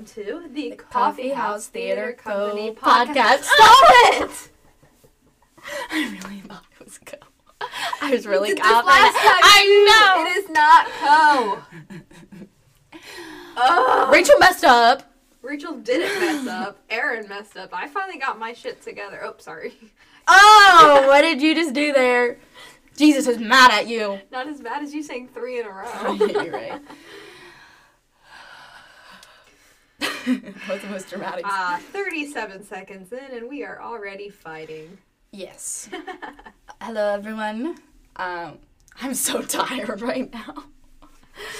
welcome to the, The Coffee House Theater Company Co. podcast. podcast. Stop it! I really thought it was go. I was really confident. I It is not Co. oh. Rachel messed up. Rachel didn't mess up. Erin messed up. I finally got my shit together. Oh, sorry. Oh, what did you just do there? Jesus is mad at you. Not as bad as you saying three in a row. You're right. that was the most dramatic. Ah, 37 seconds in, and we are already fighting. yes. Hello, everyone. Um, I'm so tired right now.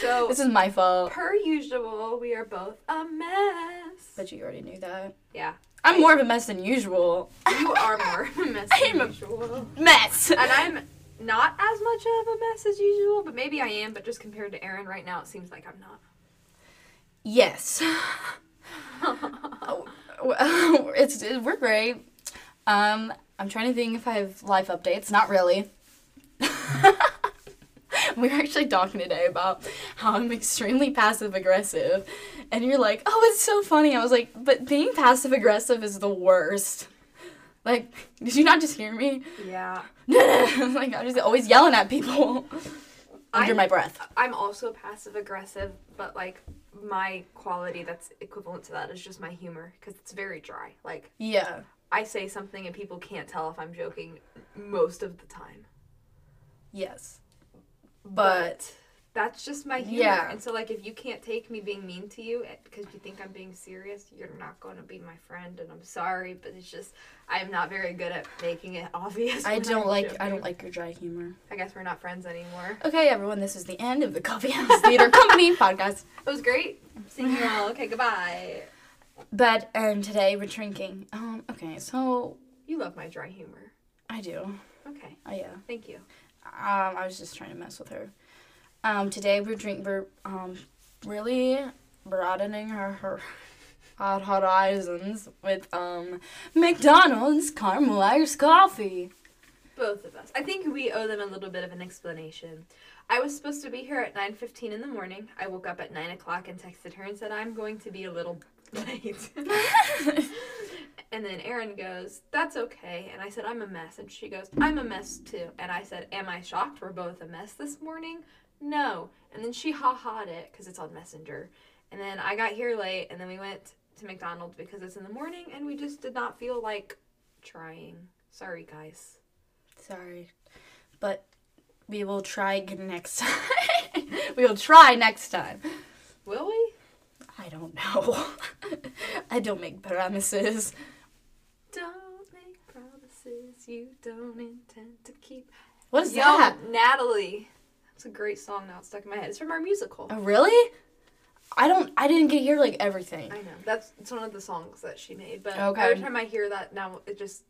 So, This is my fault. per usual, we are both a mess. But you already knew that. Yeah, I'm more of a mess than usual. you are more of a mess I'm than a- usual. Mess. And I'm not as much of a mess as usual, but maybe I am, but just compared to Erin right now, it seems like I'm not. Yes. It's it, we're great. Um, I'm trying to think if I have life updates. Not really. we were actually talking today about how I'm extremely passive aggressive, and you're like, "Oh, it's so funny." I was like, "But being passive aggressive is the worst." Like, did you not just hear me? Yeah. like I'm just always yelling at people under I'm- my breath. I'm also passive aggressive, but like my quality that's equivalent to that is just my humor because it's very dry. Like Yeah. I say something and people can't tell if I'm joking most of the time. Yes. But That's just my humor. Yeah. And so like if you can't take me being mean to you eh, because you think I'm being serious, you're not going to be my friend and I'm sorry, but it's just I'm not very good at making it obvious. I don't I'm like I don't like your dry humor. I guess we're not friends anymore. Okay, everyone, this is the end of the Coffee House Theater Company podcast. It was great seeing you all. Okay, goodbye. But um, today we're drinking. Um, okay, so You love my dry humor. I do. Okay, Oh yeah. thank you. Um, I was just trying to mess with her. Um, today we're drink we're um really broadening her her hot horizons with um McDonald's caramel iced coffee. Both of us. I think we owe them a little bit of an explanation. I was supposed to be here at 9.15 in the morning. I woke up at 9 o'clock and texted her and said, I'm going to be a little late. and then Erin goes, That's okay. And I said, I'm a mess. And she goes, I'm a mess too. And I said, Am I shocked we're both a mess this morning? No. And then she ha ha'd it because it's on Messenger. And then I got here late and then we went to McDonald's because it's in the morning and we just did not feel like trying. Sorry, guys. Sorry, but we will try again next time. we will try next time. Will we? I don't know. I don't make promises. Don't make promises you don't intend to keep. What is Yo, that? Natalie. That's a great song now. It's stuck in my head. It's from our musical. Oh, really? I don't. I didn't get to hear like everything. I know. That's it's one of the songs that she made. But Okay. every time I hear that now, it just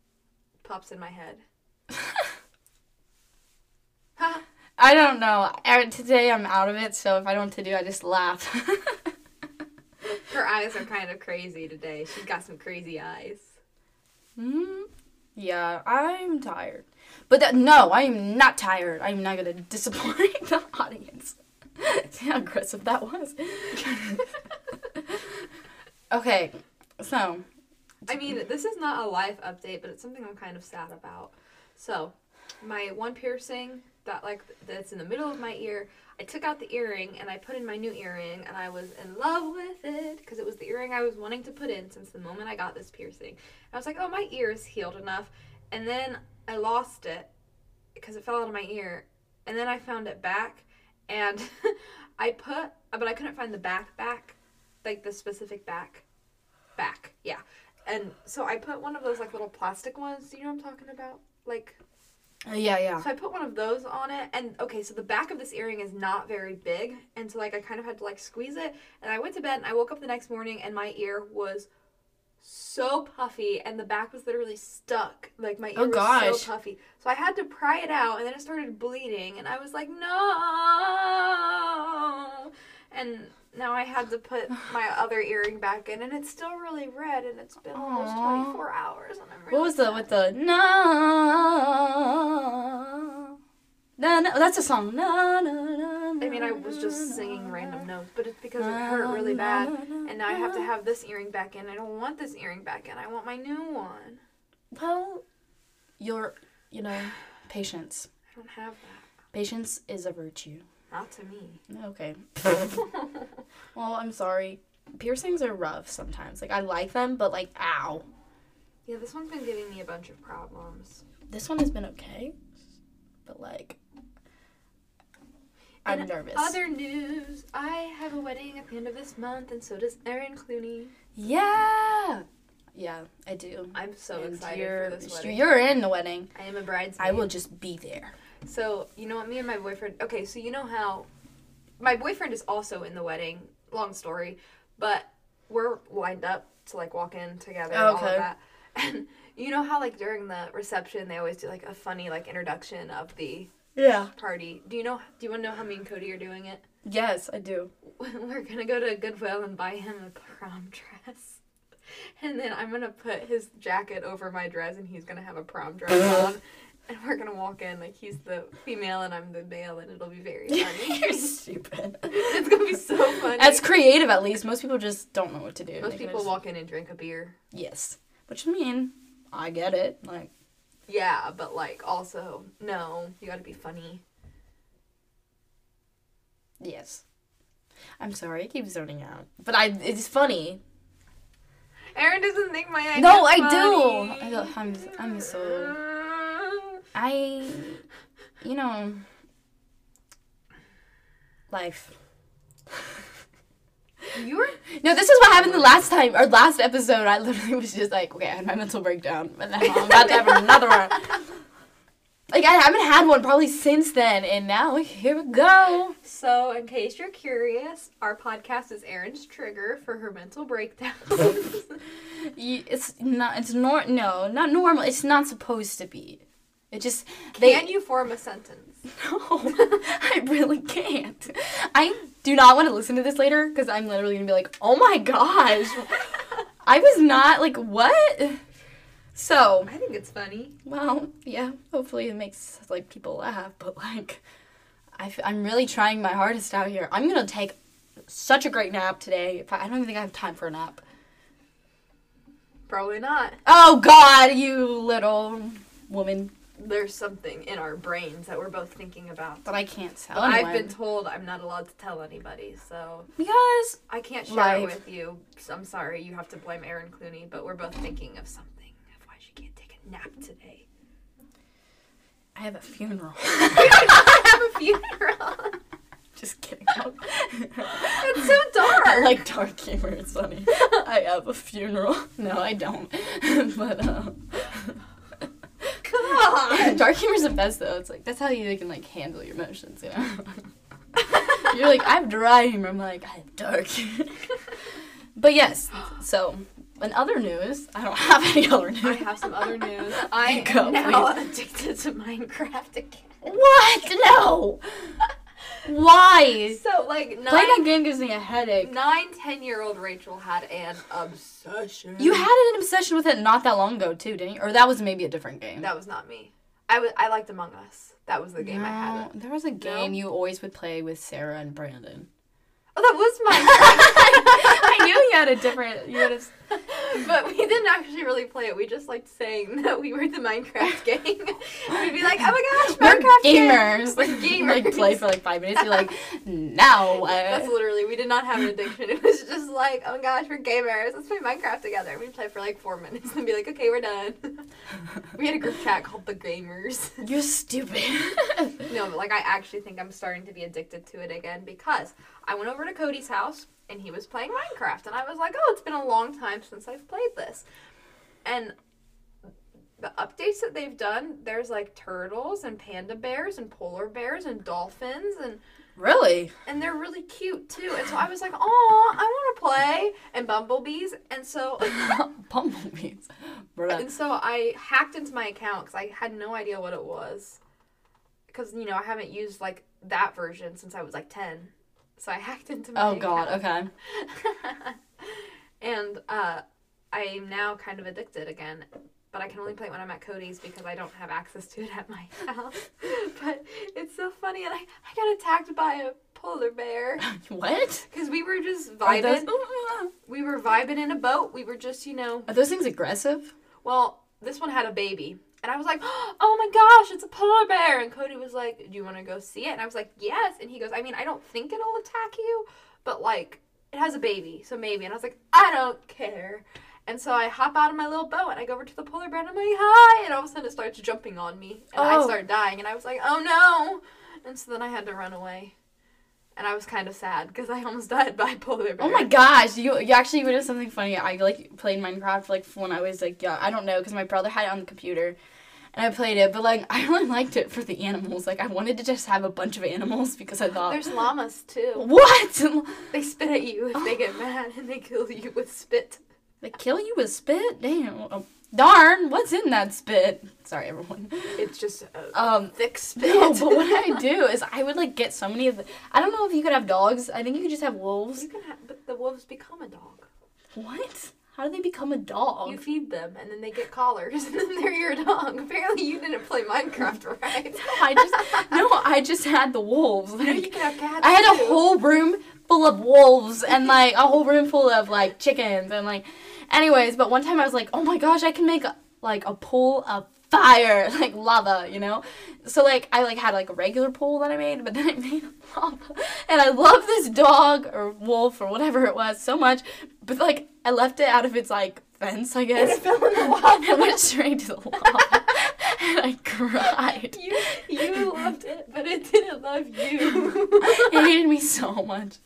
pops in my head. Ha. I don't know. Uh, Today I'm out of it, so if I don't to do, I just laugh. Her eyes are kind of crazy today. She's got some crazy eyes. Hmm. Yeah, I'm tired. But that, no, I am not tired. I'm not gonna disappoint the audience. See how aggressive that was. okay, so I mean, this is not a life update, but it's something I'm kind of sad about. So, my one piercing that like that's in the middle of my ear, I took out the earring and I put in my new earring, and I was in love with it because it was the earring I was wanting to put in since the moment I got this piercing. I was like, oh, my ear is healed enough, and then I lost it because it fell out of my ear, and then I found it back, and I put, but I couldn't find the back back, like the specific back, back, yeah. And so I put one of those like little plastic ones. Do you know what I'm talking about? Like, uh, yeah, yeah. so I put one of those on it. And okay, so the back of this earring is not very big, and so like I kind of had to like squeeze it. And I went to bed, and I woke up the next morning, and my ear was so puffy, and the back was literally stuck. Like my oh, ear Oh, was gosh. so puffy. So I had to pry it out, and then it started bleeding, and I was like, no. And now I had to put my other earring back in, and it's still really red, and it's been almost 24 hours. And I'm really What was the with the no? No, no, that's a song. No, no, no. I mean, I was just singing random notes, but it's because it hurt really bad. And and now I have to have this earring back in. I don't want this earring back in. I want my new one. Well, your, you know, patience. I don't have that. Patience is a virtue. Not to me. Okay. well, I'm sorry. Piercings are rough sometimes. Like I like them, but like ow. Yeah, this one's been giving me a bunch of problems. This one has been okay, but like I'm In nervous. Other news: I have a wedding at the end of this month, and so does Erin Clooney. yeah. Yeah, I do. I'm so And excited for this wedding. You're in the wedding. I am a bridesmaid. I will just be there. So you know what? Me and my boyfriend. Okay, so you know how my boyfriend is also in the wedding. Long story, but we're lined up to like walk in together and all Okay. of that. And you know how like during the reception they always do like a funny like introduction of the Yeah. party. Do you know? Do you want to know how me and Cody are doing it? Yes, I do. We're gonna go to Goodwill and buy him a prom dress. And then I'm gonna put his jacket over my dress and he's gonna have a prom dress uh-huh. on. And we're gonna walk in like he's the female and I'm the male and it'll be very funny. You're stupid. it's gonna be so funny. That's creative, at least. Most people just don't know what to do. Most They can people just- walk in and drink a beer. Yes. Which I mean, I get it. Like, Yeah, but like also, no, you gotta be funny. yes. I'm sorry, I keep zoning out. But I it's funny. Erin doesn't think my idea No, I funny. do. I I'm I'm so I you know life. You were No, this is what happened the last time or last episode. I literally was just like, okay, I had my mental breakdown, and now I'm about to have another one. Like I haven't had one probably since then, and now here we go. So, in case you're curious, our podcast is Erin's trigger for her mental breakdown. It's not. It's nor. No, not normal. It's not supposed to be. It just. They. Can you form a sentence? No, I really can't. I do not want to listen to this later because I'm literally gonna be like, oh my gosh, I was not like what. So I think it's funny. well, yeah. Hopefully it makes like people laugh, but like, I f- I'm really trying my hardest out here. I'm gonna take such a great nap today. If I, I don't even think I have time for a nap. Probably not. Oh God, you little woman There's something in our brains that we're both thinking about. But I can't tell. But I've anyone. been told I'm not allowed to tell anybody, so because I can't share Life. it with you. So I'm sorry, you have to blame Erin Clooney, but we're both thinking of something of why she can't take a nap today. I have a funeral. I have a funeral. Just kidding. It's so dark. I like dark humor. It's funny. I have a funeral. No, I don't. but uh, God. dark humor's the best though. It's like that's how you can like handle your emotions. You know. You're like I have dry humor. I'm like I have dark. humor. but yes. So in other news, I don't have any other news. I have some other news. I Go, am now addicted to Minecraft again. What? No. Why? So like Playing that game gives me a headache. nine, ten year old Rachel had an obsession. You had an obsession with it not that long ago too, didn't you? Or that was maybe a different game. That was not me. I was. I liked Among Us. That was the game I had. No, There was a game No? you always would play with Sarah and Brandon. Oh, that was mine. I knew you had a different. You had a, but we didn't actually really play it. We just liked saying that we were the Minecraft gang. We'd be like, oh my gosh, we're Minecraft gang." gamers. We're gamers. like play for like five minutes. You're like, now. That's Uh, literally, we did not have an addiction. It was just like, oh my gosh, we're gamers. Let's play Minecraft together. We'd play for like four minutes and be like, okay, we're done. we had a group chat called The Gamers. you're stupid. no, but like, I actually think I'm starting to be addicted to it again because I went over to Cody's house and he was playing Minecraft. And I was like, oh, it's been a long time since I've played this. And the updates that they've done, there's like turtles and panda bears and polar bears and dolphins and really? and they're really cute too. And so I was like, "Oh, I want to play!" And bumblebees, and so Bumblebees. Bruh. and so I hacked into my account because I had no idea what it was. Because you know I haven't used like that version since I was like ten, so I hacked into my. Oh god. account. Okay. and uh, I am now kind of addicted again. But I can only play it when I'm at Cody's because I don't have access to it at my house. but it's so funny, and I, I got attacked by a polar bear what? because we were just Are those- vibing. we were vibing in a boat. We were just, you know, Are those things aggressive? well, this one had a baby. And I was like, oh my gosh, it's a polar bear. And Cody was like, do you want to go see it? And I was like, yes. And he goes, I mean, I don't think it'll attack you, but like, it has a baby, so maybe. And I was like, I don't care. And so I hop out of my little boat and I go over to the polar bear and I'm like, hi. And all of a sudden it starts jumping on me. And I Oh. start dying. And I was like, oh no. And so then I had to run away. And I was kind of sad because I almost died by polar bear. Oh my gosh, you you actually would have something funny. I like played Minecraft like when I was like young. I don't know because my brother had it on the computer, and I played it. But like I really liked it for the animals. Like I wanted to just have a bunch of animals because I thought There's llamas too. what They spit at you if they get mad and they kill you with spit. they kill you with spit. Damn, oh, darn, what's in that spit? Sorry, everyone. It's just a Um, thick spit. no, but what I do is I would like get so many of the. I don't know if you could have dogs. I think you could just have wolves. You can have, but the wolves become a dog. What? How do they become a dog? You feed them, and then they get collars, and then they're your dog. Apparently, you didn't play Minecraft right. no, I just no, I just had the wolves. Know, you can have cats. I had a whole room full of wolves and like a whole room full of like chickens and like anyways, but one time I was like, "Oh my gosh, I can make like a pool of fire, like lava, you know?" So like I like had like a regular pool that I made, but then I made lava. And I love this dog or wolf or whatever it was so much, but like I left it out of its like fence, I And guess. it fell in the and lava. went straight to the lava. and I cried. You, you loved it, but it didn't love you. It hated me so much.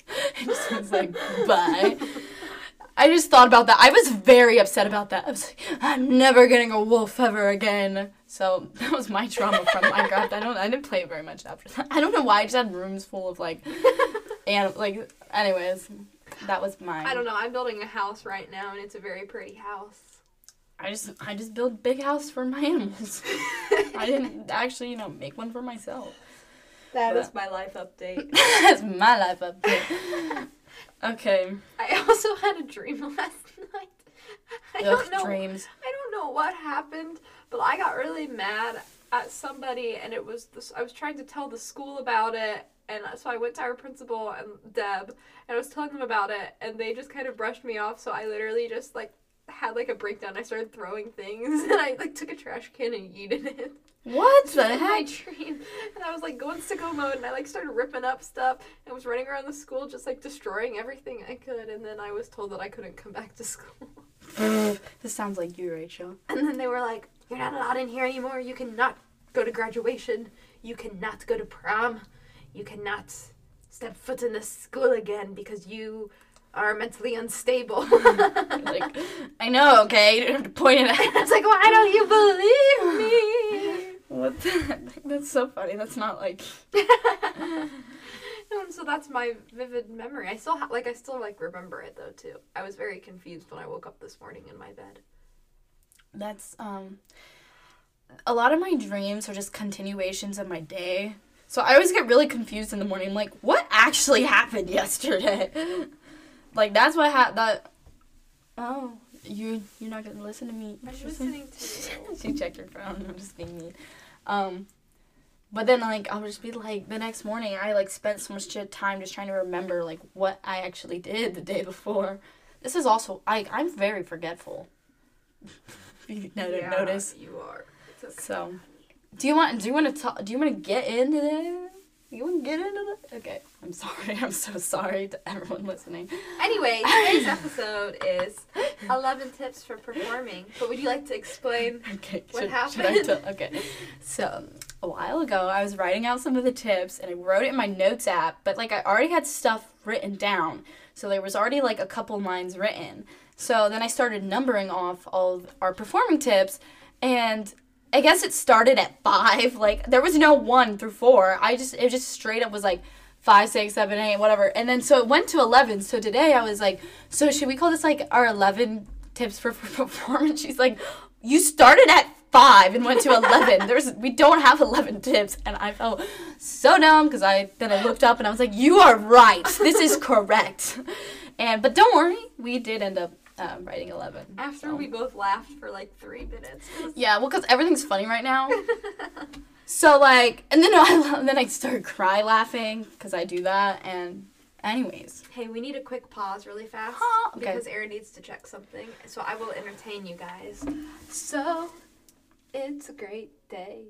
It just was like, bye. I just thought about that. I was very upset about that. I was like, I'm never getting a wolf ever again. So that was my trauma from Minecraft. I don't. I didn't play it very much after that. I don't know why. I just had rooms full of like, and like. Anyways, that was mine. I don't know. I'm building a house right now, and it's a very pretty house. I just I just build big house for my animals. I didn't actually, you know, make one for myself. That But- is my life update. That's my life up there. Okay. I also had a dream last night. I Ugh, don't know. dreams. I don't know what happened, but I got really mad at somebody, and it was this. I was trying to tell the school about it, and so I went to our principal and Deb, and I was telling them about it, and they just kind of brushed me off. So I literally just like had like a breakdown. I started throwing things, and I like took a trash can and yeeted it. What the in my heck? dream, and I was like going sicko mode, and I like started ripping up stuff, and was running around the school just like destroying everything I could, and then I was told that I couldn't come back to school. this sounds like you, Rachel. And then they were like, You're not allowed in here anymore. You cannot go to graduation. You cannot go to prom. You cannot step foot in this school again because you are mentally unstable. Like, I know, okay? You don't have to point it out. was like, Why don't you believe me? What the? That's so funny. That's not like. and so that's my vivid memory. I still ha- like I still like remember it though too. I was very confused when I woke up this morning in my bed. That's, um. A lot of my dreams are just continuations of my day. So I always get really confused in the morning. I'm like, what actually happened yesterday? Like, that's what happened. That. Oh, you, you're not gonna listen to me. I'm listening to you. she checked her phone. I'm just being mean. Um, but then like I'll just be like the next morning I like spent so much time just trying to remember like what I actually did the day before. This is also I I'm very forgetful. you no- Yeah, notice. you are. Okay. So, do you want do you want to talk? Do you want to get into that? You wouldn't get into that? Okay. I'm sorry. I'm so sorry to everyone listening. Anyway, today's episode is 11 tips for performing. But would you like to explain? Okay. What should, happened? Should? Okay. So a while ago, I was writing out some of the tips, and I wrote it in my notes app. But like, I already had stuff written down, so there was already like a couple lines written. So then I started numbering off all of our performing tips, and I guess it started at five. Like there was no one through four. I just it just straight up was like five, six, seven, eight, whatever. And then so it went to eleven. So today I was like, so should we call this like our eleven tips for, for performance? She's like, you started at five and went to eleven. There's we don't have eleven tips, and I felt so dumb because I then I looked up and I was like, you are right. This is correct. And but don't worry, we did end up um, writing eleven. After so. we both laughed for like three minutes. Yeah, well, because everything's funny right now. So like, and then I then I start cry laughing because I do that, and Anyways. Hey, we need a quick pause really fast Huh, okay. because Erin needs to check something. So I will entertain you guys. So it's a great day.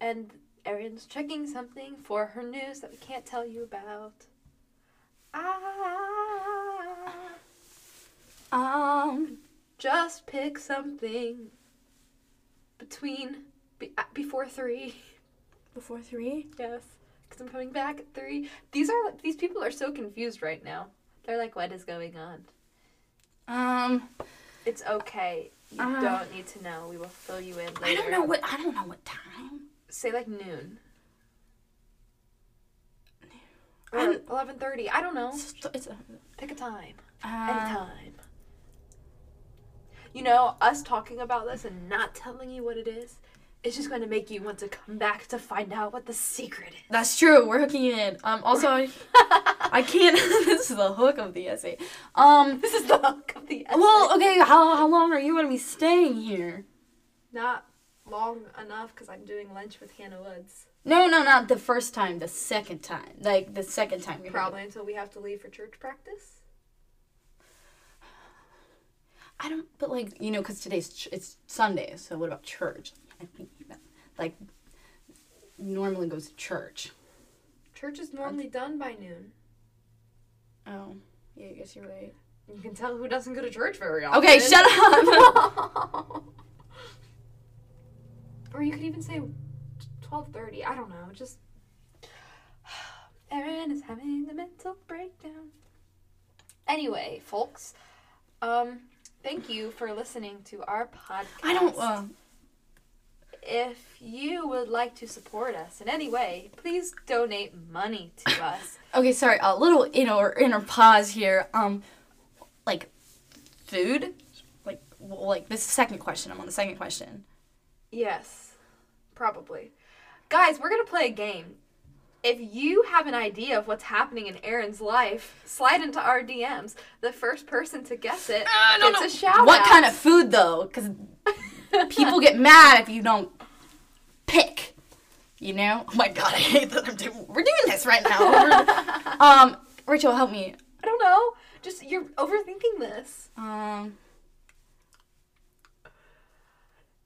And Erin's checking something for her news that we can't tell you about. Ah, Um. just pick something between be, uh, before three. Before three. Yes, because I'm coming back at three. These are these people are so confused right now. They're like, "What is going on?" Um. It's okay. You Uh, don't need to know. We will fill you in later. I don't know what. I don't know what time. Say like noon. Or eleven thirty. I don't know. It's, a, uh, Pick a time. uh, Anytime. You know, us talking about this and not telling you what it is, it's just going to make you want to come back to find out what the secret is. That's true. We're hooking you in. Um. Also, I, I can't. this is the hook of the essay. Um. This is the hook of the essay. Well, okay. How how long are you gonna be staying here? not long enough because I'm doing lunch with Hannah Woods. No, no, not the first time. The second time. Like the second time. Probably until we have to leave for church practice. I don't. But like you know, because today's ch- it's Sunday. So what about church? I think that, like normally goes to church. Church is normally done by noon. Oh. Yeah, I guess you're right. You can tell who doesn't go to church very often. Okay, shut up. or you could even say twelve thirty. I don't know. Just Erin is having a mental breakdown. Anyway, folks, um, thank you for listening to our podcast. I don't. Uh, If you would like to support us in any way, please donate money to us. Okay, sorry. A little inner inner pause here. Um, like food, like well, like this is the second question. I'm on the second question. Yes, probably. Guys, we're gonna play a game. If you have an idea of what's happening in Erin's life, slide into our DMs. The first person to guess it gets a shout What out. kind of food though? Because people get mad if you don't pick. You know? Oh my god, I hate that I'm doing. We're doing this right now. um, Rachel, help me. I don't know. Just you're overthinking this. Um,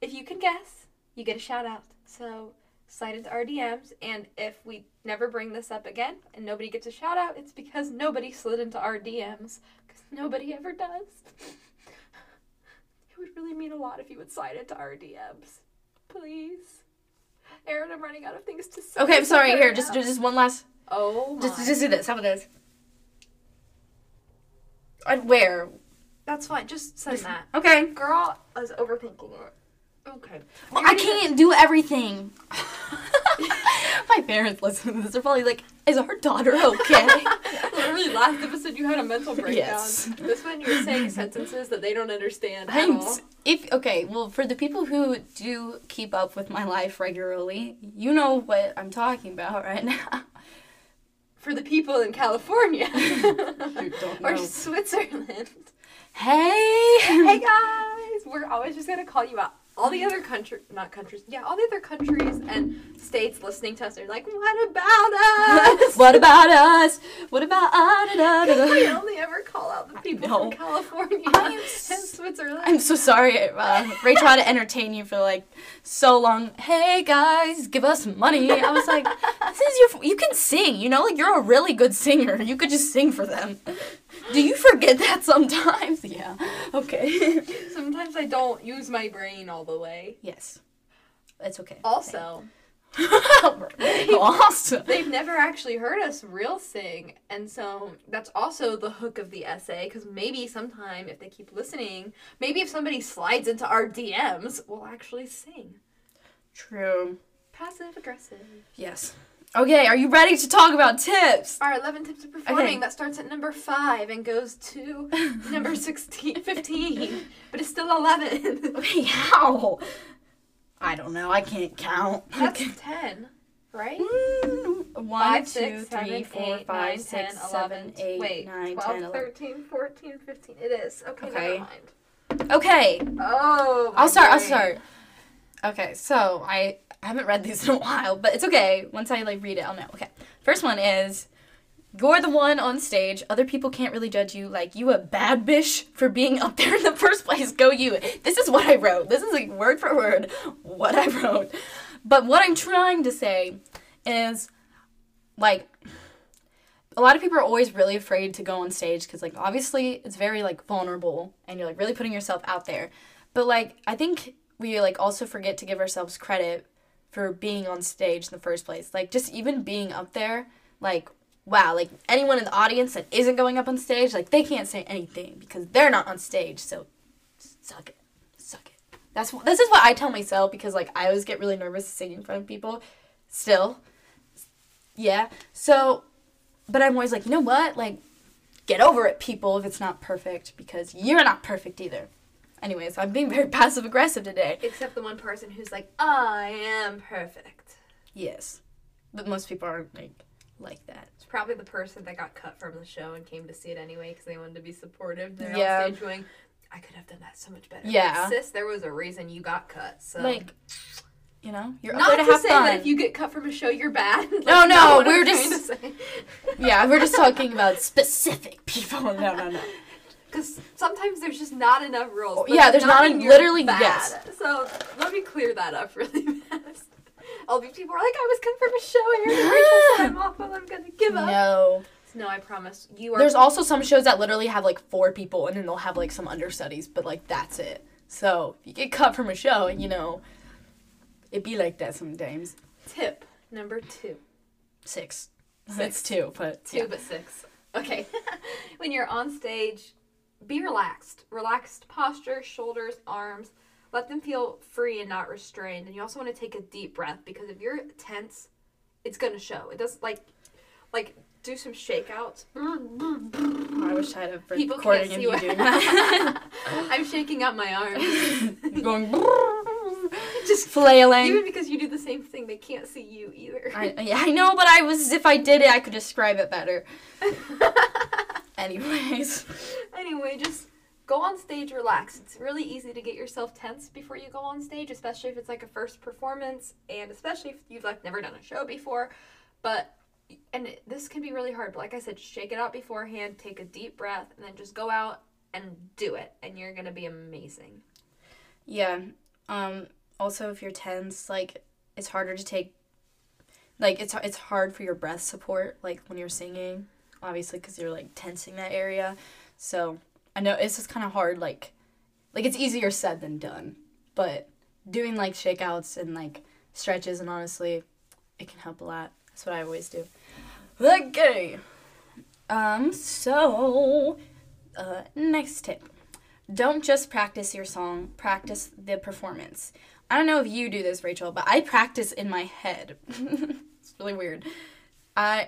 If you can guess, you get a shout out. So slide into our DMs, and if we never bring this up again and nobody gets a shout out, it's because nobody slid into our DMs. Because nobody ever does. it would really mean a lot if you would slide into our DMs. Please. Erin, I'm running out of things to say. okay, I'm sorry. Here, just just one last. Oh my. Just just do this. How about this? I'd wear. That's fine. Just send that. Okay. Girl is overthinking it. Okay. Well, I can't do everything. My parents listen to this. They're probably like, "Is our daughter okay?" Literally, last episode you had a mental breakdown. Yes. This one you're saying sentences that they don't understand at I'm all. if okay, well, for the people who do keep up with my life regularly, you know what I'm talking about right now. For the people in California or. Switzerland. Hey. Hey guys, we're always just gonna call you out. All the other country, not countries, yeah, all the other countries and states listening to us are like, what about us? what about us? What about us? da. we only ever call out the people from California and Switzerland. I'm so sorry. Uh, Rachel had to entertain you for like so long. Hey guys, give us money. I was like, this is your. You can sing. You know, like you're a really good singer. You could just sing for them. Do you forget that sometimes? Yeah. Okay. Sometimes I don't use my brain all the way. yes. That's okay. Also, awesome. they've never actually heard us real sing, and so that's also the hook of the essay. Because maybe sometime, if they keep listening, maybe if somebody slides into our DMs, we'll actually sing. True. Passive aggressive. Yes. Okay, are you ready to talk about tips? Our 11 tips of performing Okay. that starts at number 5 and goes to number 16, 15, but it's still 11. Okay, how? I don't know. I can't count. That's 10, right? Mm, One, Five, two, six, three, seven, four, eight, five, nine, six, 10, seven, 11, eight, wait, nine, 12, 10, 11. 13, 14, 15. It is. Okay, Okay. never mind. Okay, Oh, I'll start. I'll start. Okay, so I haven't read these in a while, but it's okay. Once I like read it, I'll know. Okay, first one is you're the one on stage. Other people can't really judge you. Like you a bad bitch for being up there in the first place. Go you. This is what I wrote. This is like word for word what I wrote. But what I'm trying to say is like a lot of people are always really afraid to go on stage because like obviously it's very like vulnerable and you're like really putting yourself out there but like i think we like also forget to give ourselves credit for being on stage in the first place. Like just even being up there like wow like anyone in the audience that isn't going up on stage like they can't say anything because they're not on stage so suck it. Suck it. That's this is what i tell myself because like i always get really nervous singing in front of people. Still. Yeah. So but I'm always like, you know what? Like, get over it, people, if it's not perfect, because you're not perfect either. Anyways, I'm being very passive aggressive today. Except the one person who's like, I am perfect. Yes. But most people aren't like like that. It's probably the person that got cut from the show and came to see it anyway because they wanted to be supportive. They're Yeah. on stage going, I could have done that so much better. Like, Yeah. sis, there was a reason you got cut. So Like, you know, you're not to, to have say fun. that if you get cut from a show, you're bad. That's No, no, I'm were trying just- yeah, we're just talking about specific people. No, no, no. Because sometimes there's just not enough rules. Oh, yeah, there's not mean literally, bad. yes. So let me clear that up really fast. All these people are like, I was cut from a show. I heard Rachel said I'm awful. I'm gonna give up. No. No, I promise. You are. There's also some shows that literally have like four people and then they'll have like some understudies, but like that's it. So if you get cut from a show, and you know, it'd be like that sometimes. tip number two. Six. Six. It's two, but Two yeah. but six. Okay. when you're on stage, be relaxed. Relaxed posture, shoulders, arms. Let them feel free and not restrained. And you also want to take a deep breath because if you're tense, it's gonna show. It does like like do some shakeouts. Oh, I wish I had a People recording of you doing that. I'm shaking out my arms. Going Just flailing. even because you do the same thing, they can't see you either. I, yeah, I know, but I was if I did it, I could describe it better. Anyways, Anyway, just go on stage, relax. It's really easy to get yourself tense before you go on stage, especially if it's like a first performance, and especially if you've like never done a show before. But and this can be really hard. But like I said, shake it out beforehand, take a deep breath, and then just go out and do it, and you're gonna be amazing. yeah. Um. Also, if you're tense, like it's harder to take. Like it's it's hard for your breath support, like when you're singing, obviously, because you're like tensing that area. So I know it's just kind of hard. Like, like it's easier said than done, but doing like shakeouts and like stretches and honestly, it can help a lot. That's what I always do. Okay. Um. So, uh, next tip: don't just practice your song. Practice the performance. I don't know if you do this, Rachel, but I practice in my head. it's really weird.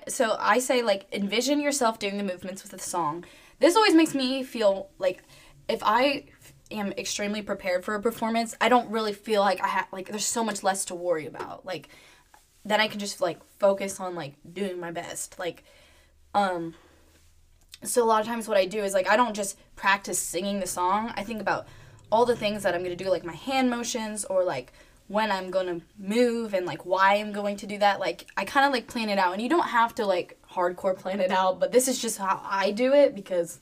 So I say like envision yourself doing the movements with the song. This always makes me feel like if I am extremely prepared for a performance, I don't really feel like I have like there's so much less to worry about. Like then I can just like focus on like doing my best. Like um so a lot of times what I do is like I don't just practice singing the song. I think about all the things that I'm going to do like my hand motions or like when I'm to move and like why I'm going to do that. Like I kind of like plan it out and you don't have to like hardcore plan it out, but this is just how I do it because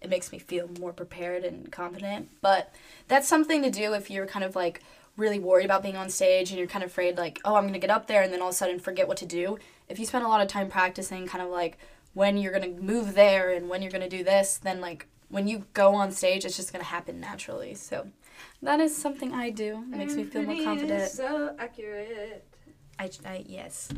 it makes me feel more prepared and confident. But that's something to do if you're kind of like really worried about being on stage and you're kind of afraid like, oh, I'm to get up there and then all of a sudden forget what to do. If you spend a lot of time practicing kind of like when you're to move there and when you're to do this, then like when you go on stage, it's just to happen naturally. So that is something I do. It makes me feel more confident. So accurate. I, I yes.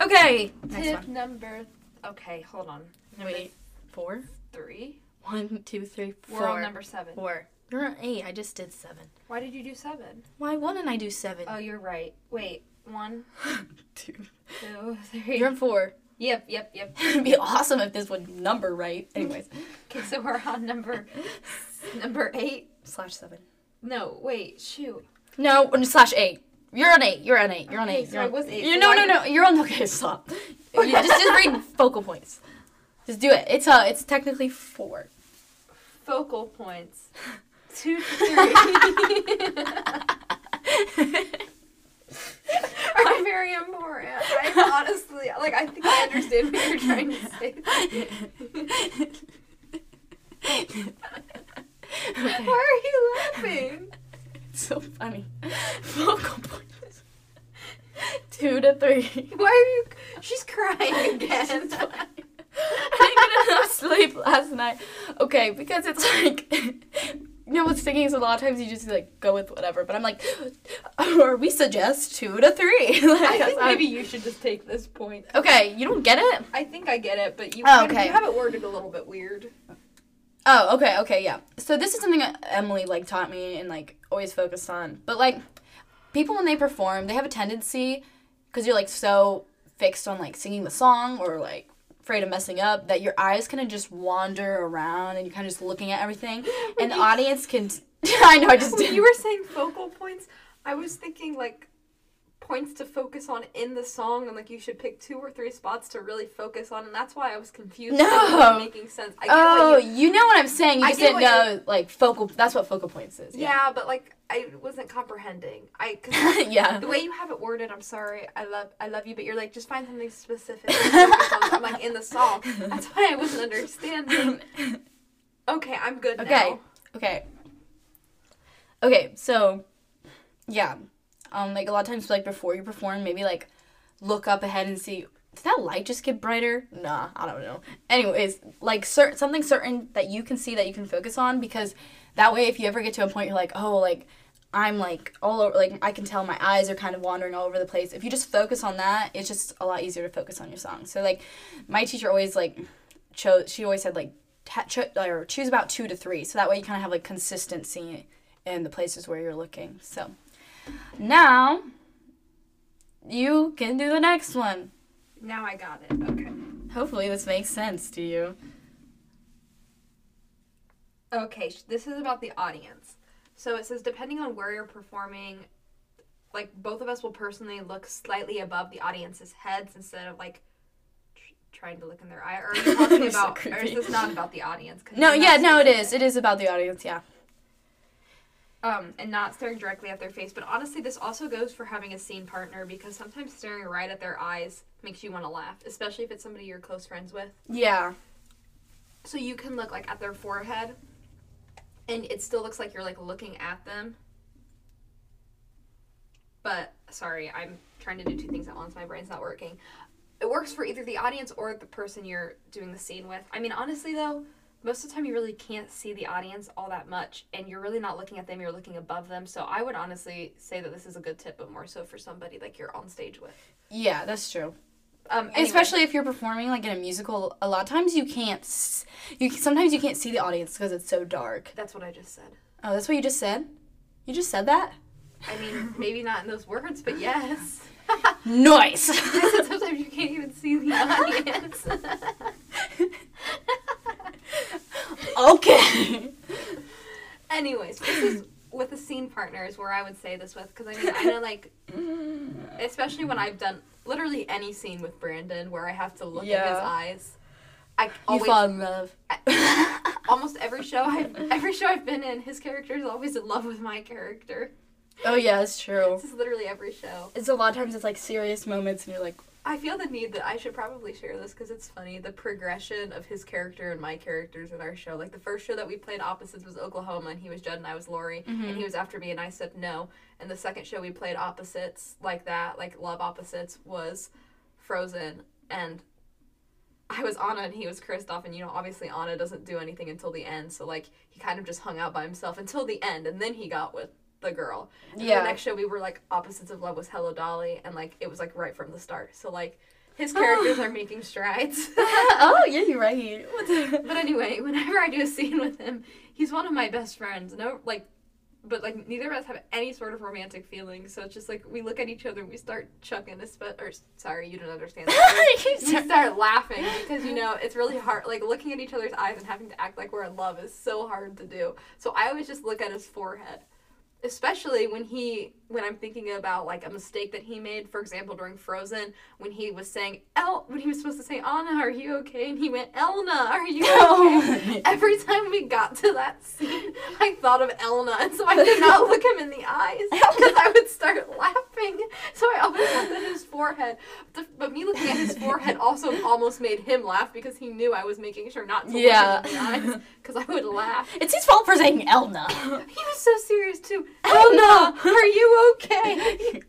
Okay. Next Tip one. number. Okay, hold on. Number Wait. Four. three. One, two, three, four. We're on number seven. Four. You're on eight. I just did seven. Why did you do seven? Why wouldn't I do seven? Oh, you're right. Wait, one, Two. two, three. You're on four. Yep, yep, yep. It'd be awesome if this would number right. Anyways, Okay, so we're on number number eight. slash seven. No, wait, shoot. No, slash eight. You're on eight. You're on eight. You're on Okay, eight. so You're I on, was eight, You, so no, no, no. You're on. Okay, stop. You just just read focal points. Just do it. It's uh, it's technically four. Focal points. Two, three. are very important. I Honestly, like I think I understand what you're trying to say. Okay. Why are you laughing? It's so funny. Vocal points. Two to three. Why are you? She's crying again. I didn't get enough sleep last night. Okay, because it's like, you know, with singing is a lot of times you just like go with whatever. But I'm like, or we suggest two to three. Like, I think maybe you should just take this point. Okay, you don't get it. I think I get it, but you, Oh, okay. you have it worded a little bit weird. Oh, okay, okay, yeah. So this is something Emily like taught me and like always focused on. But like people when they perform, they have a tendency because you're like so fixed on like singing the song or like afraid of messing up that your eyes kind of just wander around and you're kind of just looking at everything and the audience can I know I just When did you were saying focal points, I was thinking like points to focus on in the song, and like you should pick two or three spots to really focus on, and that's why I was confused. No. Making sense. I get Oh, you, you know what I'm saying. You I just didn't know like focal that's what focal points is. yeah. but like I wasn't comprehending. I cause Yeah. yeah. the way you have it worded, I'm sorry. I love I love you, but you're like just find something specific. to focus on. I'm like in the song. That's why I wasn't understanding. Okay, I'm good Okay. now. Okay. Okay, so yeah. Um like a lot of times like before you perform, maybe like look up ahead and see did that light just get brighter? Nah, I don't know. Anyways, like cer- something certain that you can see that you can focus on because that way if you ever get to a point you're like, "Oh, like I'm like all over like I can tell my eyes are kind of wandering all over the place." If you just focus on that, it's just a lot easier to focus on your song. So like my teacher always like chose she always said like ta- cho- or choose about 2 to 3 so that way you kind of have like consistency in the places where you're looking. So now you can do the next one. Now I got it. Okay. Hopefully this makes sense to you. Okay, this is about the audience. So it says depending on where you're performing, like both of us will personally look slightly above the audience's heads instead of like tr- trying to look in their eye. Or are you talking You're so about? or is this not about the audience? No, yeah, no, it is. It is about the audience, yeah. Um, and not staring directly at their face. But honestly, this also goes for having a scene partner because sometimes staring right at their eyes makes you want to laugh, especially if it's somebody you're close friends with. Yeah. So you can look like at their forehead, and it still looks like you're like looking at them. But sorry, I'm trying to do two things at once. My brain's not working. It works for either the audience or the person you're doing the scene with. I mean, honestly though, most of the time you really can't see the audience all that much, and you're really not looking at them. You're looking above them. So I would honestly say that this is a good tip, but more so for somebody like you're on stage with. Yeah, that's true. Um, anyway. Especially if you're performing like in a musical, a lot of times you can't you sometimes you can't see the audience because it's so dark. that's what I just said. Oh, that's what you just said? You just said that? I mean, maybe not in those words, but yes. Nice. Sometimes you can't even see the audience. okay. Anyways, this is with the scene partners where I would say this with because I mean I know like especially when I've done literally any scene with Brandon where I have to look at his Yeah. eyes. I You always fall in love. almost every show I've every show I've been in, his character is always in love with my character. oh yeah, it's true. This is literally every show. It's a lot of times it's like serious moments and you're like, I feel the need that I should probably share this because it's funny. The progression of his character and my characters in our show. Like the first show that we played opposites was Oklahoma, and he was Jud and I was Laurey, and mm-hmm. he was after me, and I said no. And the second show we played opposites like that, like love opposites, was Frozen, and I was Anna and he was Kristoff, and you know obviously Anna doesn't do anything until the end, so like he kind of just hung out by himself until the end, and then he got with the girl. And Yeah. The next show we were like opposites of love was Hello Dolly, and like it was like right from the start. So like his characters are making strides. oh yeah, you're right. But anyway, whenever I do a scene with him, he's one of my best friends. No, like, but like neither of us have any sort of romantic feelings. So it's just like we look at each other and we start chucking. Espe- or sorry, you don't understand. That. You start laughing because you know it's really hard. Like looking at each other's eyes and having to act like we're in love is so hard to do. So I always just look at his forehead, especially when he when I'm thinking about like a mistake that he made. For example, during Frozen, when he was saying El, when he was supposed to say Anna, are you okay? And he went Elna, are you oh okay? Oh. Every time we got to that scene, I thought of Elna, and so I could not look him in the eyes because I would start laughing. So I always looked at his forehead. But, but me looking at his forehead also almost made him laugh because he knew I was making sure not to Yeah. look him in the eyes because I would laugh. It's his fault for saying Elna. He was so serious too. Elna, are you okay?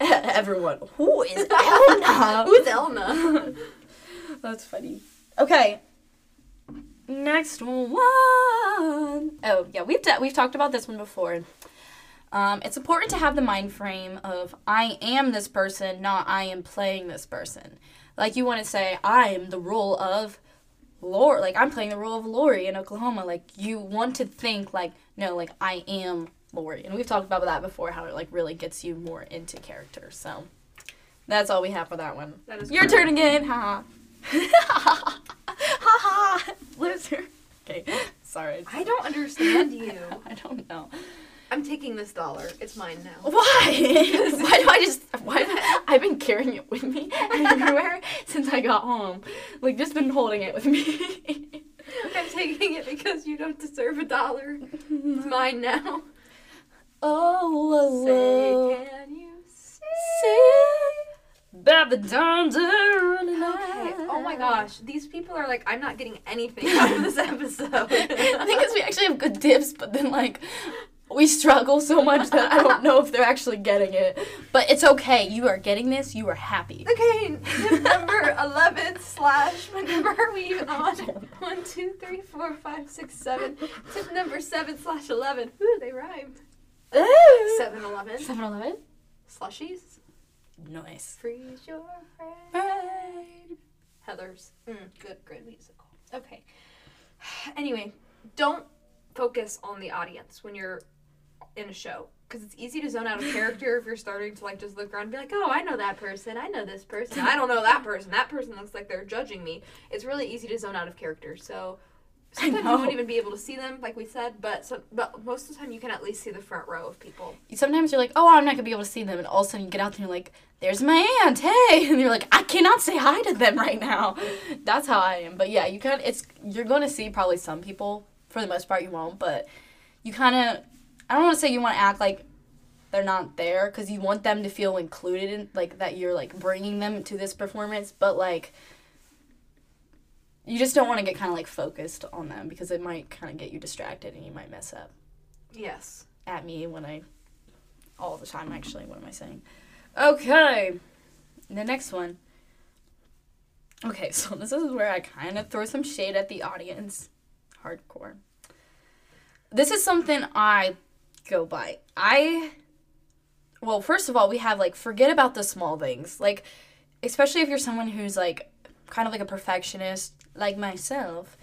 Everyone, who is Elna? Who's Elna? That's funny. Okay. Next one. Oh yeah, we've ta- we've talked about this one before. Um, it's important to have the mind frame of I am this person, not I am playing this person. Like you want to say I am the role of Laurey. Like I'm playing the role of Laurey in Oklahoma. Like you want to think like no, like I am Laurey. And we've talked about that before. How it like really gets you more into character. So that's all we have for that one. That is Your correct. turn again. Ha ha. Ha ha. Loser. Okay. Sorry. I don't understand you. I don't know. I'm taking this dollar. It's mine now. Why? why do I just? Why? I've been carrying it with me everywhere since I got home. Like just been holding it with me. I'm taking it because you don't deserve a dollar. It's mine now. Oh, Say, can you see? see times running Okay. Oh my gosh, these people are like, I'm not getting anything out of this episode. the thing is, we actually have good tips, but then like we struggle so much that I don't know if they're actually getting it. But it's okay. You are getting this. You are happy. Okay, tip number 11 slash, what number are we even on? 1, 2, 3, 4, 5, 6, 7. Tip number 7 slash 11. Ooh, they rhymed. 7 11. 7 Eleven? Slushies. Nice. Freeze your brain. Heathers. Mm, good, good musical. Okay. Anyway, don't focus on the audience when you're in a show because it's easy to zone out of character if you're starting to like just look around and be like, oh, I know that person, I know this person, I don't know that person. That person looks like they're judging me. It's really easy to zone out of character. So sometimes you won't even be able to see them, like we said, but so, but most of the time you can at least see the front row of people. Sometimes you're like, oh, I'm not gonna be able to see them, and all of a sudden you get out there and you're like, there's my aunt, hey, and you're like, I cannot say hi to them right now. That's how I am. But yeah, you kind of it's you're gonna see probably some people. For the most part, you won't, but you kind of I don't want to say you want to act like they're not there because you want them to feel included in like that you're like bringing them to this performance, but like you just don't mm-hmm. want to get kind of like focused on them because it might kind of get you distracted and you might mess up Yes. at me when I all the time actually what am I saying? Okay. The next one. Okay, so this is where I kind of throw some shade at the audience. Hardcore. This is something I go by. I well, first of all, we have like forget about the small things. Like especially if you're someone who's like kind of like a perfectionist like myself,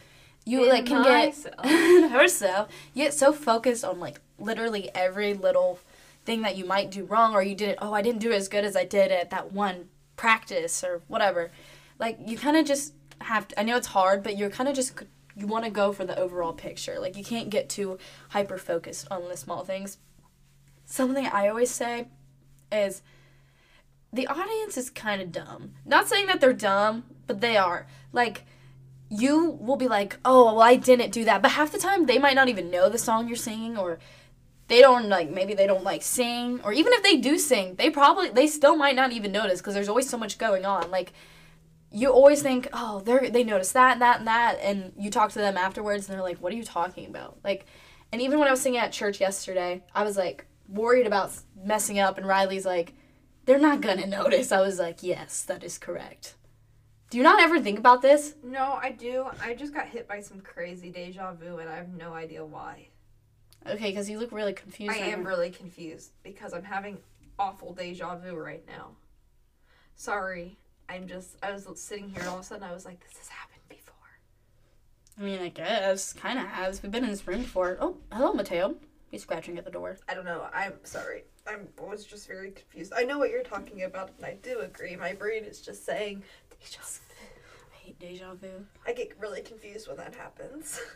you like can get Myself. herself. You get so focused on like literally every little thing that you might do wrong or you did it. Oh, I didn't do it as good as I did at that one practice or whatever. Like you kind of just have. To, I know it's hard, but you're kind of just you want to go for the overall picture. Like you can't get too hyper focused on the small things. Something I always say is the audience is kind of dumb. Not saying that they're dumb, but they are. Like you will be like, "Oh, well, I didn't do that," but half the time they might not even know the song you're singing, or they don't like maybe they don't like sing, or even if they do sing, they probably they still might not even notice because there's always so much going on. Like you always think, "Oh, they're they noticed that and that and that," and you talk to them afterwards, and they're like, "What are you talking about?" Like, and even when I was singing at church yesterday, I was like worried about messing up, and Riley's like, "They're not gonna notice." I was like, "Yes, that is correct." Do you not ever think about this? No, I do. I just got hit by some crazy deja vu, and I have no idea why. Okay, because you look really confused. I right am now. really confused because I'm having awful deja vu right now. Sorry. I'm just, I was sitting here and all of a sudden I was like, this has happened before. I mean, I guess kind of has. We've been in this room before. Oh, hello, Mateo. He's scratching at the door. I don't know. I'm sorry. I was just very confused. I know what you're talking about, and I do agree. My brain is just saying deja vu. I hate deja vu. I get really confused when that happens.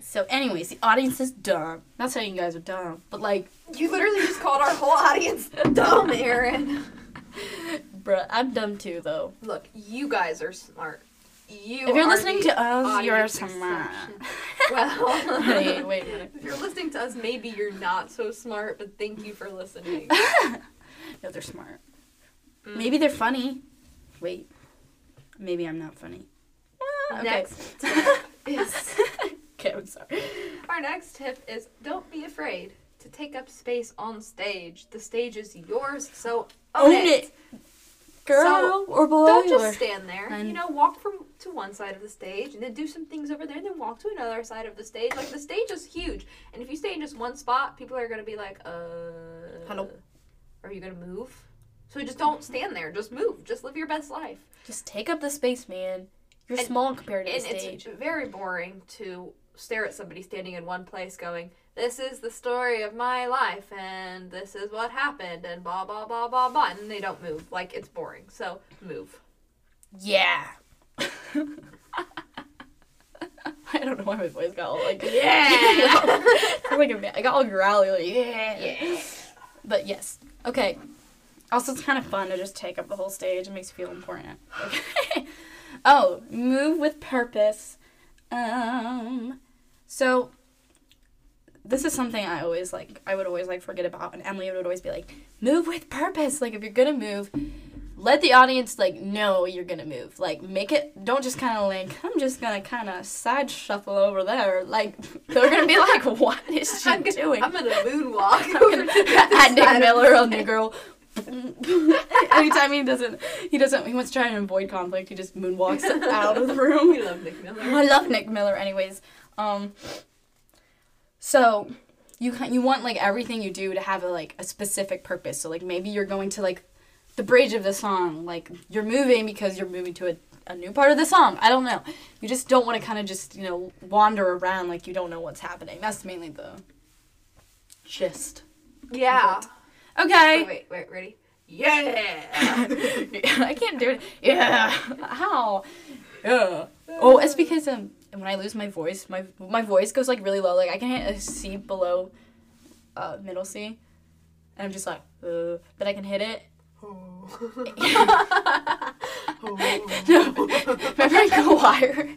So, anyways, the audience is dumb. Not saying you guys are dumb, but like, you literally just called our whole audience dumb, Erin. bruh, I'm dumb too, though. Look, you guys are smart. You If you're are listening to us, you're smart. Well, Wait, wait a minute. if you're listening to us, maybe you're not so smart, but thank you for listening. No, they're smart. Mm. Maybe they're funny. Wait. Maybe I'm not funny. Ah, okay. Next tip is okay, I'm sorry. our next tip is don't be afraid to take up space on stage. The stage is yours, so own, Own it. it. Girl or boy. Don't just stand there. And- You know, walk from to one side of the stage and then do some things over there, and then walk to another side of the stage. Like the stage is huge, and if you stay in just one spot, people are gonna be like, "Uh, Hello. Are you gonna move?" So just don't stand there. Just move. Just live your best life. Just take up the space, man. You're And- small compared to And the stage. it's very boring to stare at somebody standing in one place going, This is the story of my life and this is what happened and blah blah blah blah blah and they don't move. Like it's boring. So move. Yeah. I don't know why my voice got all like Yeah. I'm like. I got all growly like yeah. Yeah. But yes. Okay. Also it's kind of fun to just take up the whole stage. It makes you feel important. Oh, move with purpose. Um so this is something I always like I would always like forget about and Emily would always be like, move with purpose. Like if you're gonna move, let the audience like know you're gonna move. Like make it don't just kinda like, I'm just gonna kinda side shuffle over there. Like they're gonna be like, What is she I'm gonna, doing? I'm gonna moonwalk I'm gonna- at Nick Miller on the girl. Anytime he doesn't, he doesn't. He wants to try and avoid conflict. He just moonwalks out of the room. We love Nick Miller. I love Nick Miller. Anyways, um, so you you want like everything you do to have a like a specific purpose. So like maybe you're going to like the bridge of the song. Like you're moving because you're moving to a a new part of the song. I don't know. You just don't want to kind of just you know wander around like you don't know what's happening. That's mainly the gist. Yeah. Okay. Wait, wait, wait, ready? Yeah. I can't do it. Yeah. How? Yeah. Oh, it's because um when I lose my voice, my my voice goes like really low. Like I can hit a C below uh middle C. And I'm just like, uh, but I can hit it. No. Remember in Go Wire?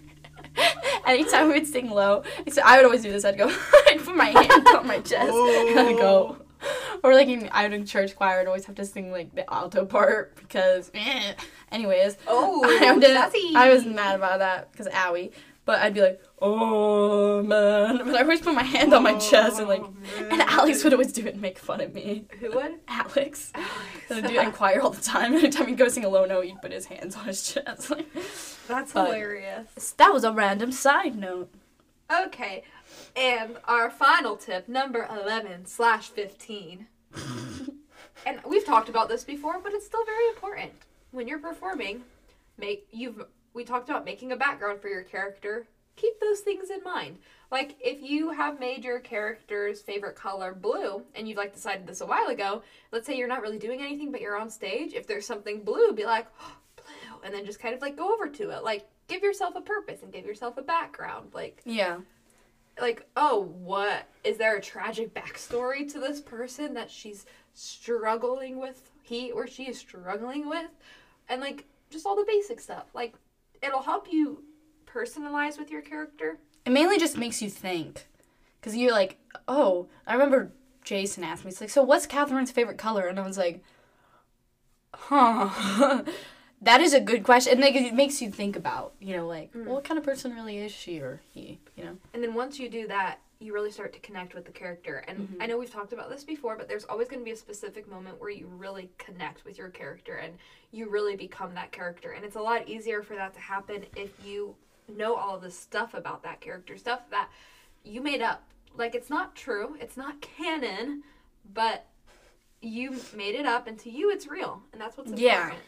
Anytime we would sing low, so I would always do this. I'd go, I'd put my hand on my chest and I'd go. Or like in, I would in church choir, I'd always have to sing like the alto part because, eh. anyways, Oh, I, did. I was mad about that because owie. But I'd be like, oh man. But I always put my hand on my chest and like, and Alex would always do it and make fun of me. Who would? Alex. Would do it in choir all the time. Anytime he'd go sing a low note, he'd put his hands on his chest. Like, That's But- hilarious. that was a random side note. Okay, and our final tip, number 11 slash 15. and we've talked about this before, but it's still very important. When you're performing, make you've we talked about making a background for your character. Keep those things in mind. Like if you have made your character's favorite color blue and you've like decided this a while ago, let's say you're not really doing anything but you're on stage, if there's something blue, be like, oh, blue, and then just kind of like go over to it. Like give yourself a purpose and give yourself a background. Like Yeah. Like, oh, what is there a tragic backstory to this person that she's struggling with, he or she is struggling with, and like just all the basic stuff. Like, it'll help you personalize with your character. It mainly just makes you think. Because you're like, oh, I remember Jason asked me, he's like, so what's Catherine's favorite color? And I was like, huh. that is a good question. And like, it makes you think about, you know, like, mm. well, what kind of person really is she or he, you know? And then once you do that, you really start to connect with the character. And mm-hmm. I know we've talked about this before, but there's always going to be a specific moment where you really connect with your character and you really become that character. And it's a lot easier for that to happen if you know all of this stuff about that character, stuff that you made up. Like it's not true, it's not canon, but you made it up and to you it's real. And that's what's important. Yeah.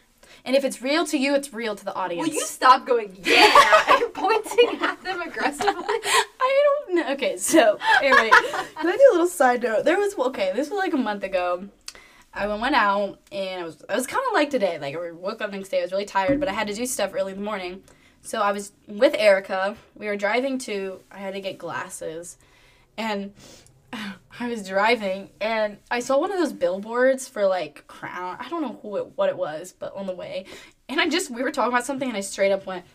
And if it's real to you, it's real to the audience. Will you stop going, yeah, and pointing at them aggressively? I don't know. Okay, so anyway, can I do a little side note? There was okay. This was like a month ago. I went out and I was I was kind of like today. Like I woke up next day. I was really tired, but I had to do stuff early in the morning. So I was with Erica. We were driving to. I had to get glasses, and I was driving and I saw one of those billboards for like Crown. I don't know who it, what it was, but on the way, and I just we were talking about something and I straight up went,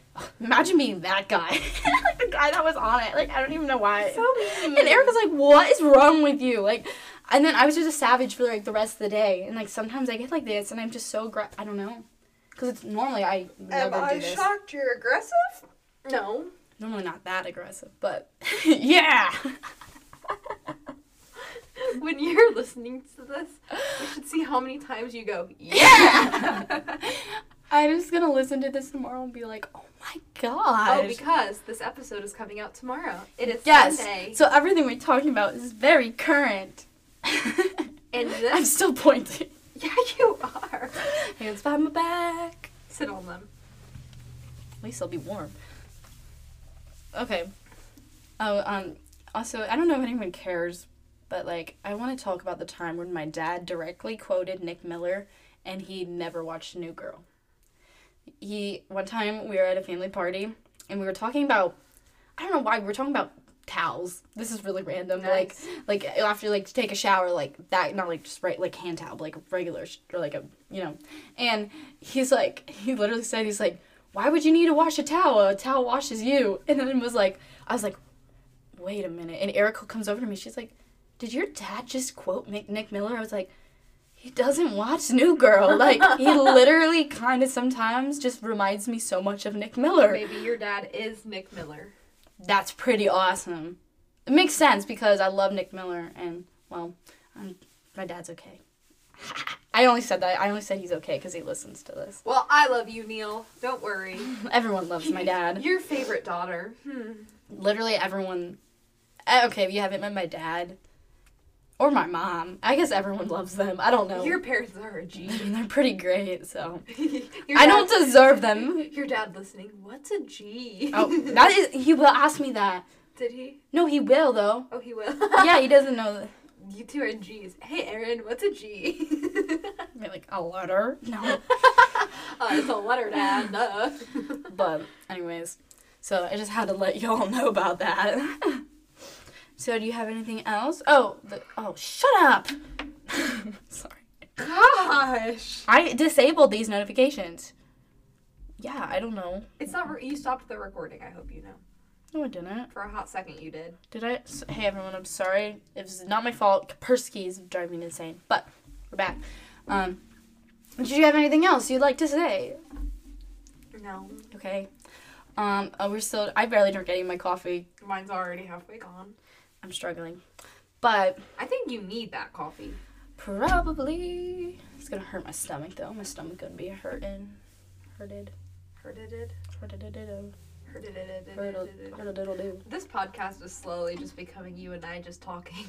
Imagine being that guy. like the guy that was on it. Like I don't even know why. So mean. and Eric was like, "What is wrong with you?" Like, and then I was just a savage for like the rest of the day. And like sometimes I get like this, and I'm just so gra- I don't know, because it's normally I Am never I do this. shocked you're aggressive? No. Normally not that aggressive, but yeah. when you're listening to this, you should see how many times you go, yeah! I'm just gonna listen to this tomorrow and be like, "Oh my god." oh, because this episode is coming out tomorrow. It is yes. Sunday. So everything we're talking about is very current. And I'm still pointing. yeah, you are. Hands behind my back. Sit on them. At least they'll be warm. Okay. Oh, um, also, I don't know if anyone cares, but like, I want to talk about the time when my dad directly quoted Nick Miller and he never watched New Girl. He, one time, we were at a family party and we were talking about, I don't know why, we were talking about towels. This is really random. Like, Nice. like after like to take a shower like that not like just right like hand towel like regular sh- or like a you know and he's like he literally said he's like why would you need to wash a towel a towel washes you and then it was like i was like wait a minute and erica comes over to me she's like did your dad just quote Nick, Nick Miller i was like he doesn't watch New Girl. Like he literally kind of sometimes just reminds me so much of Nick Miller. Maybe your dad is Nick Miller. That's pretty awesome. It makes sense because I love Nick Miller, and well, um, my dad's okay. I only said that. I only said he's okay because he listens to this. Well, I love you, Neil. Don't worry. Everyone loves my dad. Your favorite daughter. Hmm. Literally everyone. eh, Okay, if you haven't met my dad or my mom, I guess everyone loves them. I don't know. Your parents are a I G. mean, they're pretty great, so I don't deserve them. Your dad listening. What's a G? Oh, that is. He will ask me that. Did he? No, he will though. Oh, he will. Yeah, he doesn't know that. You two are G's. Hey, Erin, what's a G? Be like a letter. No. oh, it's a letter, Dad. Duh. But anyways, so I just had to let y'all know about that. So do you have anything else? Oh, the, oh, shut up. Sorry. Gosh. I disabled these notifications. Yeah, I don't know. It's not. Re- you stopped the recording. I hope you know. No, I didn't. For a hot second, you did. Did I? Hey everyone, I'm sorry. It was not my fault. Kaspersky is driving me insane. But we're back. Um, did you have anything else you'd like to say? No, Okay. Um, oh, we're still. I barely drink any of my coffee. mine's already halfway gone. I'm struggling, but I think you need that coffee. probably it's gonna hurt my stomach though. My stomach gonna be hurting. Hurted. Hurted it. Hurted. Hurted it. Hurted. Hurted. This podcast is slowly just becoming you and I just talking.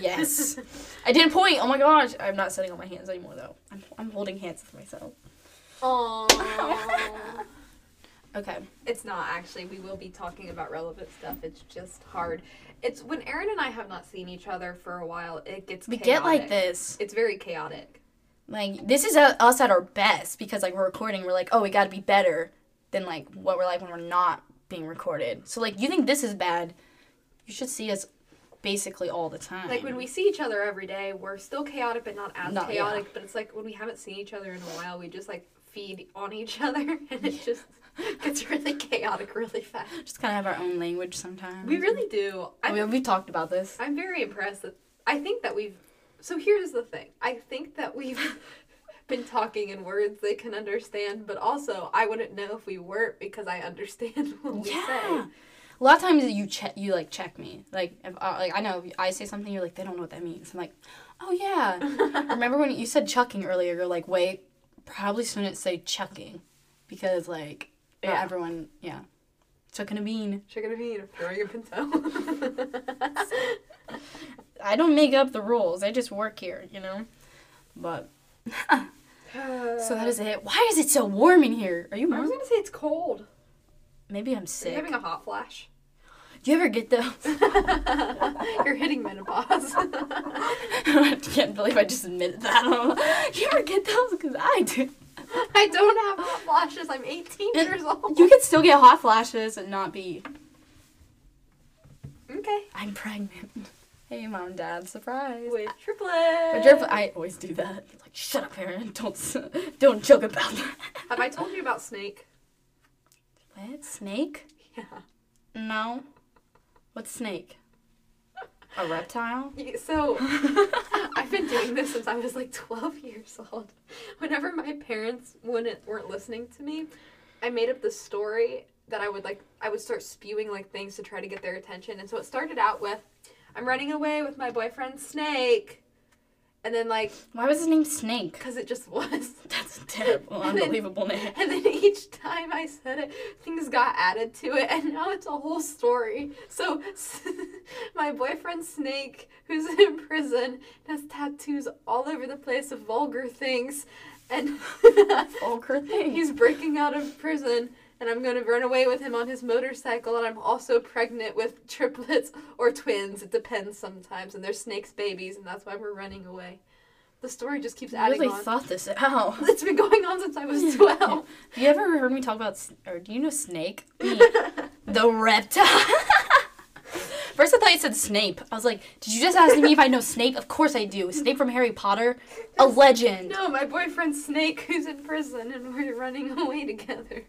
yes. I didn't point. Oh my gosh. I'm not sitting on my hands anymore though. I'm, I'm holding hands with myself. Aww. Okay. It's not actually. We will be talking about relevant stuff. It's just hard. It's when Erin and I have not seen each other for a while. It gets We chaotic. get like this. It's very chaotic. Like this is uh us at our best because like we're recording. We're like, oh, we got to be better than like what we're like when we're not being recorded. So like, you think this is bad? You should see us basically all the time. Like when we see each other every day, we're still chaotic, but not as No, yeah. chaotic. But it's like when we haven't seen each other in a while, we just like feed on each other, and it just gets really chaotic really fast. just kind of have our own language sometimes. We really do. I mean, we've talked about this. I'm very impressed that I think that we've. So here's the thing. I think that we've been talking in words they can understand, but also I wouldn't know if we weren't because I understand what we yeah. say. A lot of times you check, you like check me. Like, if, uh, like I know I say something, you're like, they don't know what that means. I'm like, oh yeah. Remember when you said chucking earlier? You're like, wait, probably shouldn't say chucking, because like yeah. Yeah. everyone, yeah, chucking a bean. Chicken a bean, throwing a pinto. I don't make up the rules. I just work here, you know. But so that is it. Why is it so warm in here? Are you I was gonna say it's cold. Maybe I'm Are you sick. having a hot flash? Do you ever get those? You're hitting menopause. I can't believe I just admitted that. Do you ever get those? Because I do. I don't have hot flashes. I'm 18 And years old. You can still get hot flashes and not be. Okay. I'm pregnant. Hey, mom, and dad, surprise. With triplets. But you're- I always do that. Like, shut up, Erin. Don't don't joke about that. Have I told you about Snake? What? Snake? Yeah. No. What's snake? A reptile? So I've been doing this since I was like 12 years old. Whenever my parents wouldn't weren't listening to me, I made up the story that I would like I would start spewing like things to try to get their attention. And so it started out with I'm running away with my boyfriend Snake. And then like Why was his name Snake? cuz it just was. That's a terrible, And then- unbelievable name. And then each time I said it, things got added to it, and now it's a whole story. So, my boyfriend Snake, who's in prison, has tattoos all over the place of vulgar things, and Vulgar thing. he's breaking out of prison. And I'm gonna run away with him on his motorcycle, and I'm also pregnant with triplets or twins. It depends sometimes, and they're Snake's babies, and that's why we're running away. The story just keeps I adding really on. thought this out. It's been going on since I was 12. Have you ever heard me talk about, or do you know Snake? The reptile. First, I thought you said Snape. I was like, did you just ask me if I know Snape? Of course I do. Snape from Harry Potter, a legend. No, my boyfriend Snake, who's in prison, and we're running away together.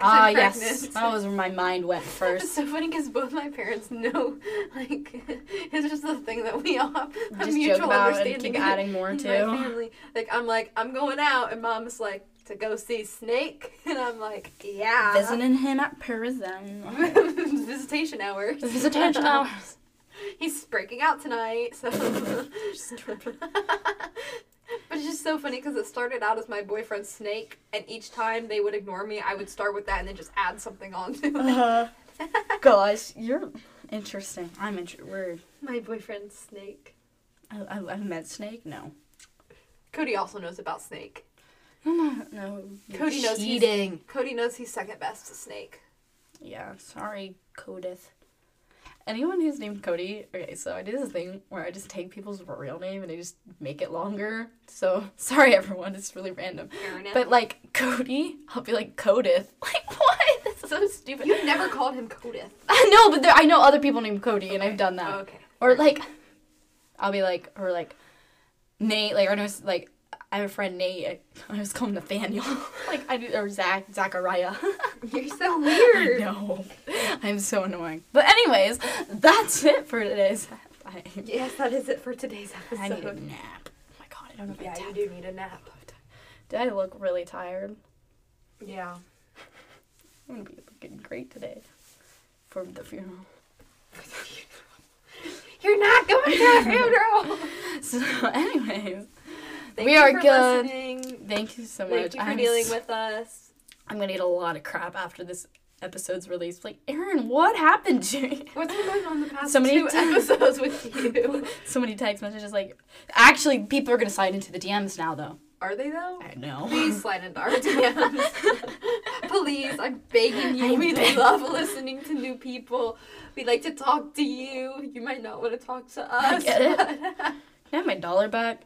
Ah, yes. That was where my mind went first. It's so funny because both my parents know, like, it's just a thing that we all have a Just mutual joke about and keep adding more to. Like, I'm like, I'm going out, and mom's like, to go see Snake, and I'm like, yeah. Visiting him at prison. Visitation hours. Visitation hours. He's breaking out tonight, so. but it's just so funny because it started out as my boyfriend Snake, and each time they would ignore me, I would start with that and then just add something on to it. Uh, gosh, you're interesting. I'm interested. My boyfriend Snake. I, I, I've met Snake? No. Cody also knows about Snake. No, no. Cody knows he's- cheating. Cody knows he's second best to Snake. Yeah, sorry, Codith. Anyone who's named Cody, okay, so I do this thing where I just take people's real name and I just make it longer. So, sorry everyone, it's really random. But like Cody, I'll be like Codith. Like what? That's so stupid. You've never called him Codith. I know, but there, I know other people named Cody and I've done that. Oh, okay. Or like, I'll be like, or like, Nate, like, or no, like, I have a friend Nate. I, I was calling Nathaniel. like, I do, or Zach, Zachariah. You're so weird. No, I'm so annoying. But anyways, that's it for today's. I, Yes, that is it for today's episode. I need a nap. Oh my god, I don't know if I Yeah, have you do need a nap. Did I look really tired? Yeah. I'm gonna be looking great today for the funeral. You're not going to a funeral. So, anyways, Thank We are good. Listening. thank you so much. Thank you for I'm dealing with us. I'm gonna get a lot of crap after this episode's released. Like, Erin, what happened to you? What's been going on in the past So many two ti- episodes with you? So many text messages. Like, actually, people are gonna slide into the DMs now, though. Are they though? I know. Please slide into our DMs. Please, I'm begging you. I'm we love listening to new people. We like to talk to you. You might not want to talk to us. I get it. But- Can I have my dollar back?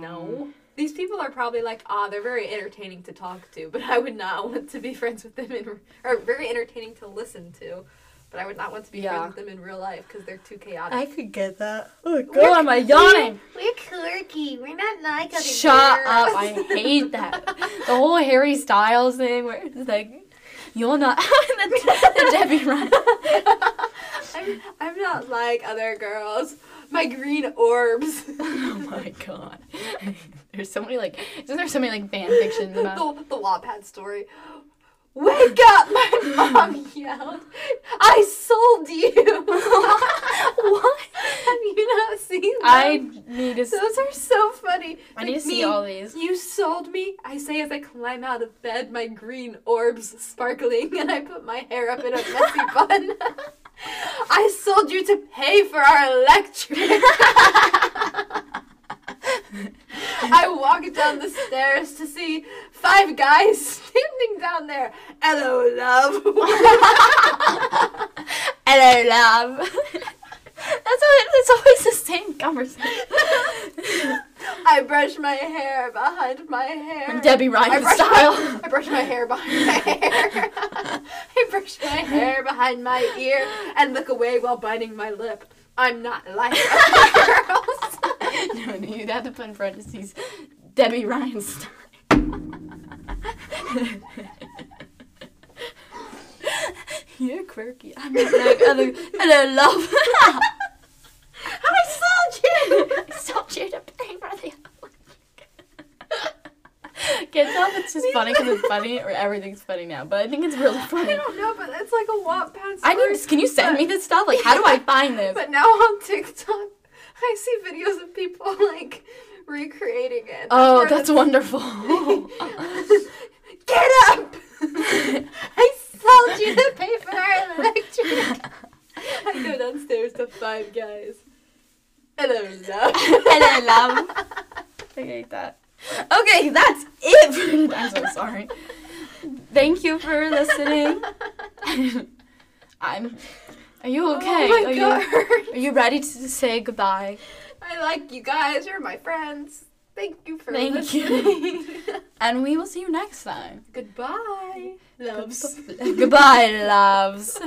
No. These people are probably like, ah, they're very entertaining to talk to, but I would not want to be friends with them in, or very entertaining to listen to, but I would not want to be Yeah. friends with them in real life because they're too chaotic. I could get that. Oh We're god, am I yawning? We're quirky. We're not like other Shut girls. up! I hate that. The whole Harry Styles thing, where it's like, you're not the, the Debby Ryan. I'm, I'm not like other girls. My green orbs. Oh my god. There's so many like, isn't there so many like fan fictions about? the, the Wattpad story. Wake up! My mom yelled. I sold you. what? Have you not seen them? I need to. Those are so funny. I need to Like see me, all these. You sold me. I say as I climb out of bed, my green orbs sparkling, and I put my hair up in a messy bun. I sold you to pay for our electric. I walked down the stairs to see five guys standing down there. Hello, love. Hello, love. That's always, the same conversation. I brush my hair behind my hair. Debby I Ryan brush, style. my, I brush my hair behind my hair. I brush my hair behind my ear and look away while biting my lip. I'm not like other girls. no, no, you'd have to put in parentheses Debbie Reinstein. You're quirky. I'm not like other. Hello, love. I sold you. I sold you to pay for the. Can't tell if it's just funny because it's funny or everything's funny now, but I think it's really funny. I don't know, but it's like a Wattpad story. I need. Can you send me this stuff? Like, how do I find this? But now on TikTok, I see videos of people like recreating it. Oh, that's wonderful. Get up! I sold you the paper and electric. I go downstairs to five guys. Hello, love. Hello, love. I hate that. Okay, that's it. For, I'm so sorry. Thank you for listening. I'm. Are you oh okay? Oh my are god. you Are you ready to say goodbye? I like you guys. You're my friends. Thank you for listening. Thank you. And we will see you next time. Goodbye. Loves. Goodbye, loves.